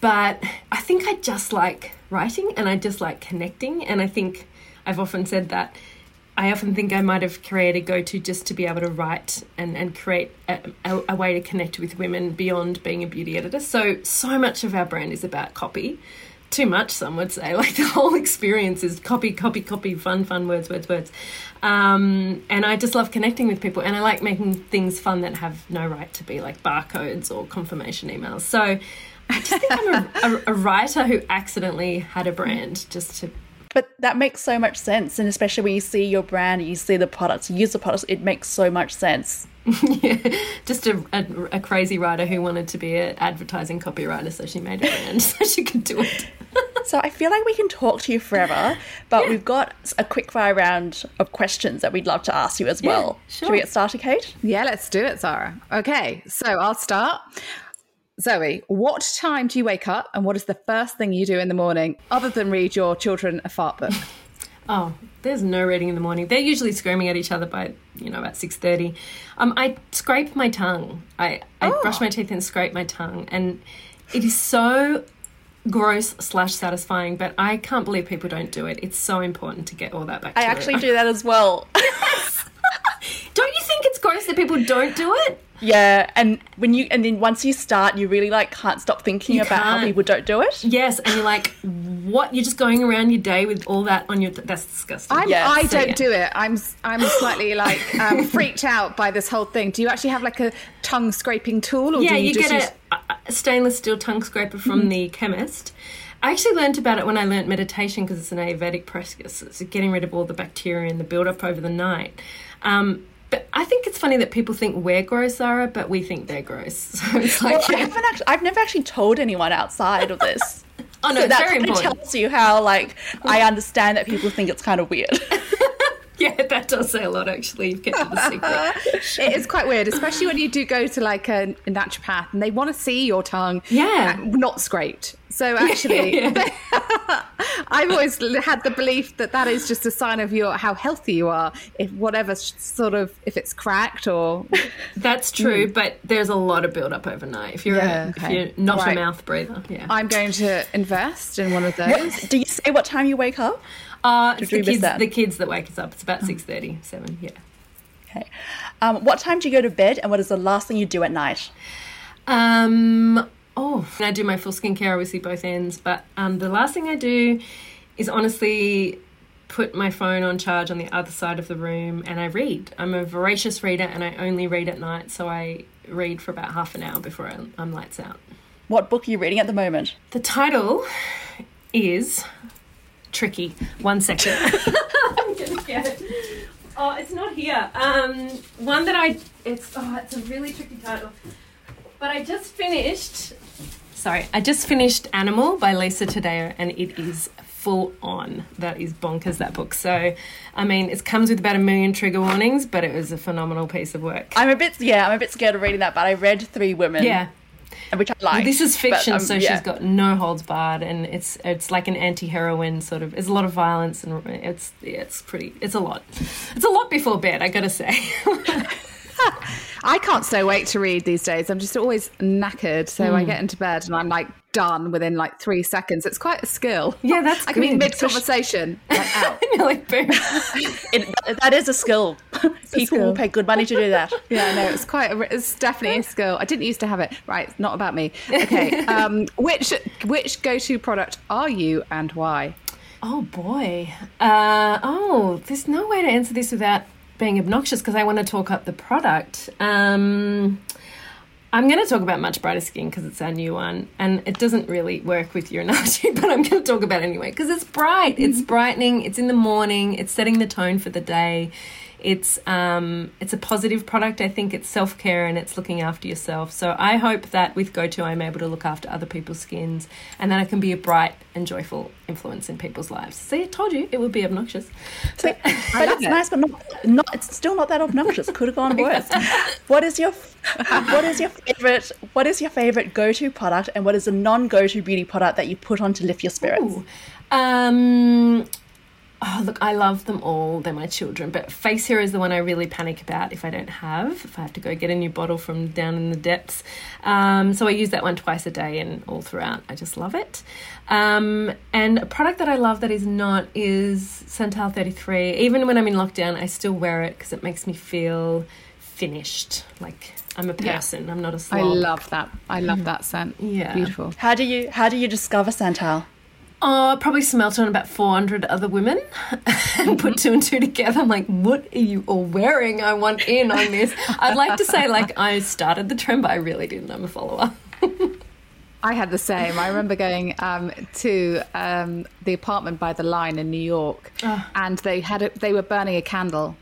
but i think i just like writing and I just like connecting. And I think I've often said that I often think I might have created Go To just to be able to write and, and create a, a, a, way to connect with women beyond being a beauty editor. So, so much of our brand is about copy. Too much, some would say. Like the whole experience is copy, copy, copy, fun, fun, words, words, words. Um, and I just love connecting with people. And I like making things fun that have no right to be like barcodes or confirmation emails. So, I just think I'm a, a, a writer who accidentally had a brand just to but that makes so much sense and especially when you see your brand you see the products you use the products it makes so much sense. Yeah just a, a, a, crazy writer who wanted to be an advertising copywriter so she made a brand so she could do it. So i feel like we can talk to you forever but yeah. we've got a quick fire round of questions that we'd love to ask you as well yeah, sure. should we get started kate? Yeah let's do it zara. Okay so i'll start Zoe, what time do you wake up and what is the first thing you do in the morning other than read your children a fart book? oh, there's no reading in the morning. They're usually screaming at each other by, you know, about 6.30. Um, I scrape my tongue. I, I oh. brush my teeth and scrape my tongue. And it is so gross slash satisfying, but I can't believe people don't do it. It's so important to get all that back. I actually do that as well. don't you think it's gross that people don't do it? Yeah, and when you and then once you start, you really like can't stop thinking you about can't. how people don't do it. Yes, and you're like, what? You're just going around your day with all that on your. That's disgusting. I'm, yes. I don't do it. I'm I'm slightly like um, freaked out by this whole thing. Do you actually have like a tongue scraping tool, or yeah, do you, you just get use... a, a, stainless steel tongue scraper from mm. the chemist. I actually learned about it when I learnt meditation because it's an Ayurvedic practice. It's getting rid of all the bacteria and the build-up over the night. Um, but I think it's funny that people think we're gross, Zara, but we think they're gross. So it's like well, I haven't actually, I've never actually told anyone outside of this. oh no, so that very important. tells you how like I understand that people think it's kind of weird. yeah, that does say a lot. Actually, kept it a secret. it is quite weird, especially when you do go to like a, a naturopath and they want to see your tongue, yeah, uh, not scraped. So actually, yeah, yeah. I've always had the belief that that is just a sign of your how healthy you are. If whatever sort of if it's cracked or That's true, mm. but there's a lot of build up overnight. If you're Yeah, a, okay. if you're not Right. a mouth breather, yeah. I'm going to invest in one of those. Do you say what time you wake up? Uh, it's the kids, that? the kids that wake us up. It's about six thirty, seven. Yeah. Okay. Um, what time do you go to bed, and what is the last thing you do at night? Um. Oh, I do my full skincare, obviously both ends. But um, the last thing I do is honestly put my phone on charge on the other side of the room and I read. I'm a voracious reader and I only read at night, so I read for about half an hour before I'm lights out. What book are you reading at the moment? The title is tricky. One second. I'm gonna get it. Oh, it's not here. Um, one that I it's oh, it's a really tricky title. But I just finished. Sorry, I just finished Animal by Lisa Taddeo, and it is full on. That is bonkers. That book. So, I mean, it comes with about a million trigger warnings, but it was a phenomenal piece of work. I'm a bit yeah, I'm a bit scared of reading that, but I read Three Women, yeah. Which I like. This is fiction, but, um, so yeah. she's got no holds barred, and it's it's like an anti-heroine sort of. There's a lot of violence, and it's it's pretty. It's a lot. It's a lot before bed, I gotta say. I can't stay awake to read these days. I'm just always knackered, so Hmm. I get into bed and I'm like done within like three seconds. It's quite a skill. Yeah, that's I can be mid conversation, like out. You're like boom. It, that is a skill. People skill. will pay good money to do that. Yeah, no, it's quite. A, it's definitely a skill. I didn't used to have it. Right, not about me. Okay, um, which which go to product are you and why? Oh boy. Uh, oh, there's no way to answer this without being obnoxious because I want to talk up the product. Um, I'm going to talk about Much Brighter Skin because it's our new one, and it doesn't really work with your analogy, but I'm going to talk about it anyway because it's bright, it's brightening, it's in the morning, it's setting the tone for the day. It's um, it's a positive product. I think it's self care and it's looking after yourself. So I hope that with GoTo I'm able to look after other people's skins, and then I can be a bright and joyful influence in people's lives. See, I told you it would be obnoxious. So, But love it's it. nice, but not, not. It's still not that obnoxious. Could have gone worse. what is your What is your favorite? What is your favorite go-to product, and what is a non-go-to beauty product that you put on to lift your spirits? Ooh. Um, oh, look, I love them all. They're my children. But Face Hero is the one I really panic about if I don't have, if I have to go get a new bottle from down in the depths. Um, so I use that one twice a day and all throughout. I just love it. Um, and a product that I love that is not is Santal 33. Even when I'm in lockdown, I still wear it because it makes me feel finished. Like I'm a person, I'm not a slob. I love that. I love that scent. Yeah. beautiful. How do you How do you discover Santal? Oh, probably smelt on about 400 other women and put two and two together. I'm like, what are you all wearing? I want in on this. I'd like to say, like, I started the trend, but I really didn't. I'm a follower. I had the same. I remember going um, to um, the apartment by the line in New York, and they had a, they were burning a candle,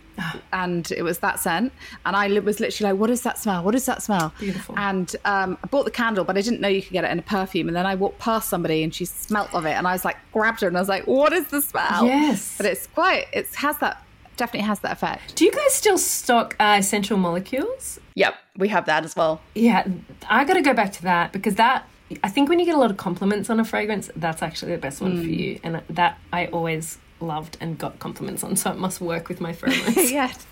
and it was that scent. And I was literally like, "What is that smell? What is that smell?" Beautiful. And um, I bought the candle, but I didn't know you could get it in a perfume. And then I walked past somebody, and she smelt of it, and I was like, grabbed her, and I was like, "What is the smell?" Yes. but it's quite. It has that. Definitely has that effect. Do you guys still stock uh, Escentric Molecules? Yep, we have that as well. Yeah, I got to go back to that because that. I think when you get a lot of compliments on a fragrance, that's actually the best one for you, and that I always loved and got compliments on. So it must work with my pheromones. yes.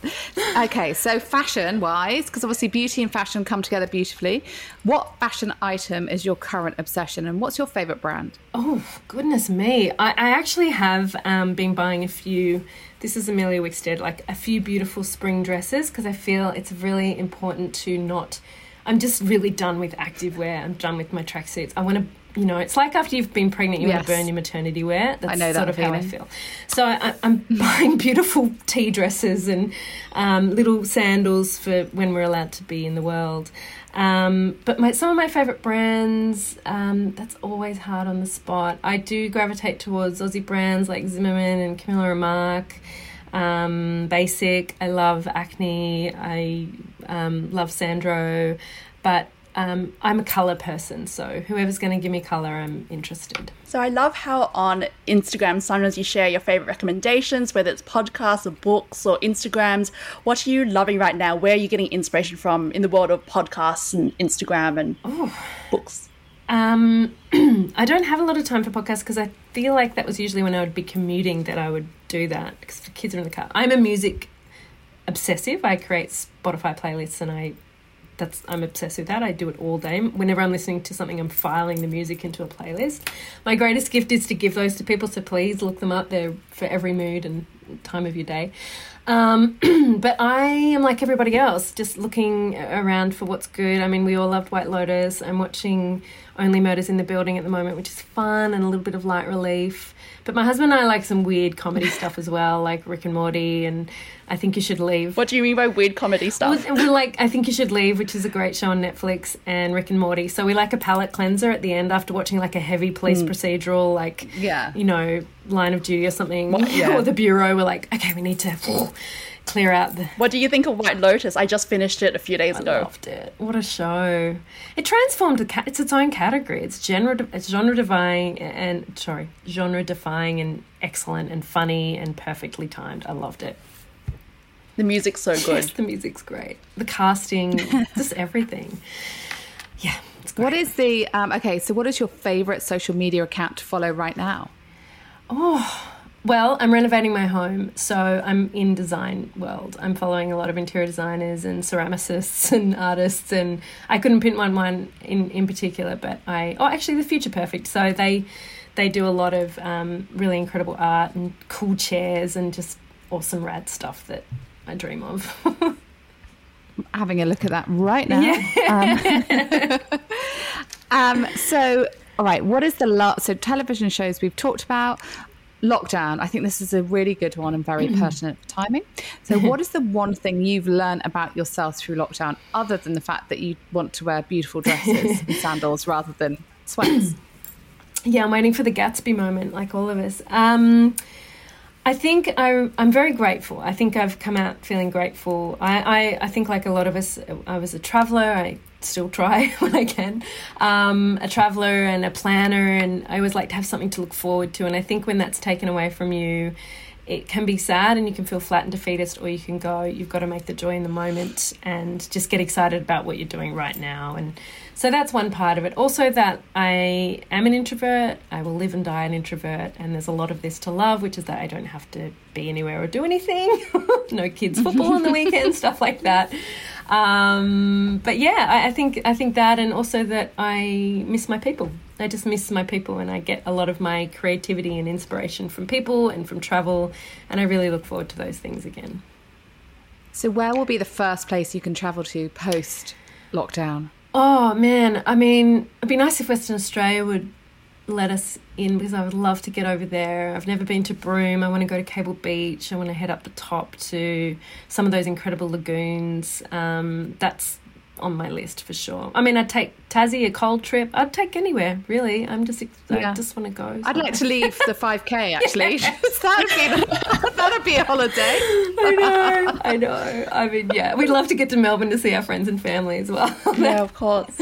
Okay, so fashion wise, because obviously beauty and fashion come together beautifully. What fashion item is your current obsession and what's your favourite brand? Oh, goodness me. I, I actually have um, been buying a few. This is Emilia Wickstead, like a few beautiful spring dresses because I feel it's really important to not. I'm just really done with active wear. I'm done with my tracksuits. I want to, you know, it's like after you've been pregnant, you want to burn your maternity wear. That's know that sort of how I feel. So I, I- I'm buying beautiful tea dresses and um, little sandals for when we're allowed to be in the world. Um, but my, some of my favourite brands, um, that's always hard on the spot. I do gravitate towards Aussie brands like Zimmermann and Camilla Remarque. Um, basic. I love Acne. I um, love Sandro. But um, I'm a colour person, so whoever's going to give me colour, I'm interested. So I love how on Instagram sometimes you share your favorite recommendations, whether it's podcasts or books or Instagrams. What are you loving right now? Where are you getting inspiration from in the world of podcasts and Instagram and books? Um, I don't have a lot of time for podcasts because I feel like that was usually when I would be commuting that I would do that because the kids are in the car. I'm a music obsessive. I create Spotify playlists and I that's I'm obsessed with that. I do it all day. Whenever I'm listening to something, I'm filing the music into a playlist. My greatest gift is to give those to people. So please look them up. They're for every mood and time of your day. Um, but I am like everybody else, just looking around for what's good. I mean, we all loved White Lotus. I'm watching Only Murders in the Building at the moment, which is fun and a little bit of light relief. But my husband and I like some weird comedy stuff as well, like Rick and Morty and I Think You Should Leave. What do you mean by weird comedy stuff? we like I Think You Should Leave, which is a great show on Netflix, and Rick and Morty. So we like a palate cleanser at the end after watching like a heavy police mm. procedural, like yeah, you know, Line of Duty or something, yeah. or The Bureau. We're like, okay, we need to clear out the. What do you think of White Lotus? I just finished it a few days I ago. Loved it. What a show! It transformed. A ca- it's its own category. It's genre. It's genre defying and sorry, genre defying and excellent and funny and perfectly timed. I loved it. The music's so good. Yes, the music's great. The casting, just everything. Yeah. What is the um, okay? So, what is your favorite social media account to follow right now? Oh, well, I'm renovating my home, so I'm in design world. I'm following a lot of interior designers and ceramicists and artists, and I couldn't pinpoint one in in particular, but I oh actually the Future Perfect. So they they do a lot of um, really incredible art and cool chairs and just awesome rad stuff that I dream of. Having a look at that right now. Yeah. um, um, so, all right, what is the lot? So, television shows we've talked about. Lockdown, I think this is a really good one and very pertinent for timing. So, what is the one thing you've learned about yourself through lockdown, other than the fact that you want to wear beautiful dresses and sandals rather than sweats? Yeah, I'm waiting for the Gatsby moment, like all of us. Um, I think I'm, I'm very grateful. I think I've come out feeling grateful. I, I, I think, like a lot of us, I was a traveler. I still try when I can. Um, a traveler and a planner, and I always like to have something to look forward to. And I think when that's taken away from you, it can be sad and you can feel flat and defeatist, or you can go, you've got to make the joy in the moment and just get excited about what you're doing right now. And so that's one part of it. Also, that I am an introvert. I will live and die an introvert. And there's a lot of this to love, which is that I don't have to be anywhere or do anything. no kids' football on the weekend, stuff like that. Um, but yeah, I, I, think I think that, and also that I miss my people. I just miss my people, and I get a lot of my creativity and inspiration from people and from travel. And I really look forward to those things again. So, where will be the first place you can travel to post lockdown? Oh man, I mean, it'd be nice if Western Australia would let us in because I would love to get over there. I've never been to Broome. I want to go to Cable Beach. I want to head up the top to some of those incredible lagoons. Um, that's on my list for sure. I mean, I'd take Tassie, a cold trip. I'd take anywhere, really. I'm just, yeah. I just want to go. I'd like to leave the 5K, actually. that'd, be, that'd be a holiday. I know, I know. I mean, yeah, we'd love to get to Melbourne to see our friends and family as well. yeah, of course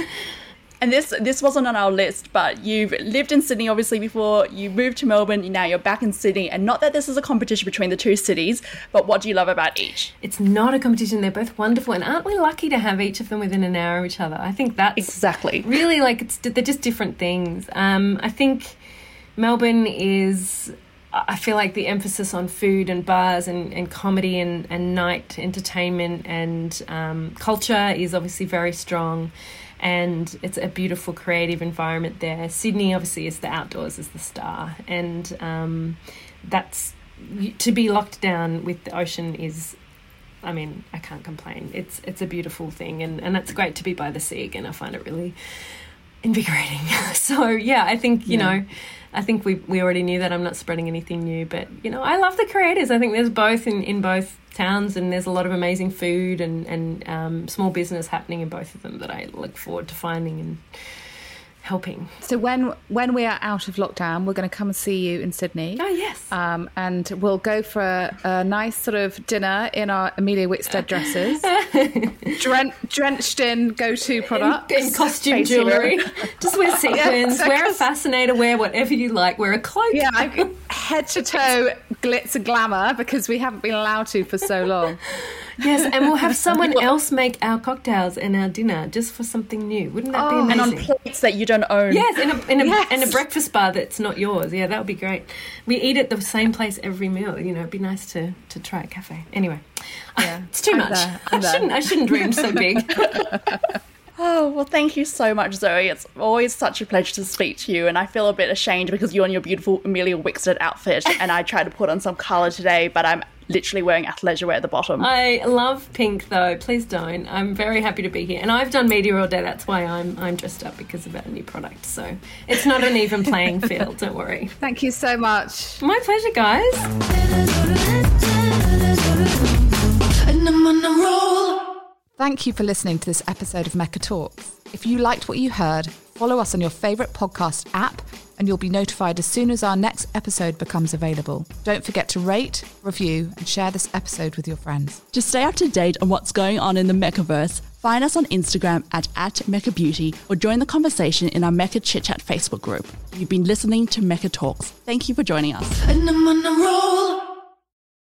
and this this wasn't on our list, but you've lived in Sydney obviously before. You moved to Melbourne. Now you're back in Sydney, and not that this is a competition between the two cities, but what do you love about each? It's not a competition. They're both wonderful, and aren't we lucky to have each of them within an hour of each other? I think that's exactly really like it's they're just different things. Um, I think Melbourne is I feel like the emphasis on food and bars and, and comedy and, and night entertainment and um, culture is obviously very strong and it's a beautiful creative environment there. Sydney obviously is the outdoors is the star, and um, that's to be locked down with the ocean is. I mean, I can't complain. It's it's a beautiful thing, and and it's great to be by the sea again. I find it really invigorating. so yeah, I think you yeah. know. I think we we already knew that I'm not spreading anything new, but you know, I love the creators. I think there's both in, in both towns, and there's a lot of amazing food and and um, small business happening in both of them that I look forward to finding and helping. So when when we are out of lockdown, we're going to come and see you in Sydney. Oh yes. Um, and we'll go for a, a, nice sort of dinner in our Emilia Wickstead dresses, Dren- drenched in go-to products, in, in costume jewellery. Just wear sequins, yeah, wear a fascinator, wear whatever you like, wear a cloak. Yeah, head to toe glitz and glamour because we haven't been allowed to for so long. Yes, and we'll have someone else make our cocktails and our dinner just for something new. Wouldn't that be Oh, amazing? And on plates that you don't own. Yes, in a in a, Yes. in a breakfast bar that's not yours. Yeah, that would be great. We eat at the same place every meal. You know, it'd be nice to to try a cafe. Anyway, Yeah. it's too I'm much. there, I there. shouldn't. I shouldn't dream so big. Oh, well, thank you so much, Zoe. It's always such a pleasure to speak to you. And I feel a bit ashamed because you're in your beautiful Emilia Wickstead outfit. And I tried to put on some colour today, but I'm literally wearing athleisure wear at the bottom. I love pink though. Please don't. I'm very happy to be here, and I've done media all day. That's why I'm I'm dressed up because of our new product. So it's not an even playing field. Don't worry. Thank you so much. My pleasure, guys. Thank you for listening to this episode of Mecca Talks. If you liked what you heard, follow us on your favourite podcast app and you'll be notified as soon as our next episode becomes available. Don't forget to rate, review, and share this episode with your friends. To stay up to date on what's going on in the Meccaverse, find us on Instagram at, at Mecca Beauty or join the conversation in our Mecca Chit Chat Facebook group. You've been listening to Mecca Talks. Thank you for joining us.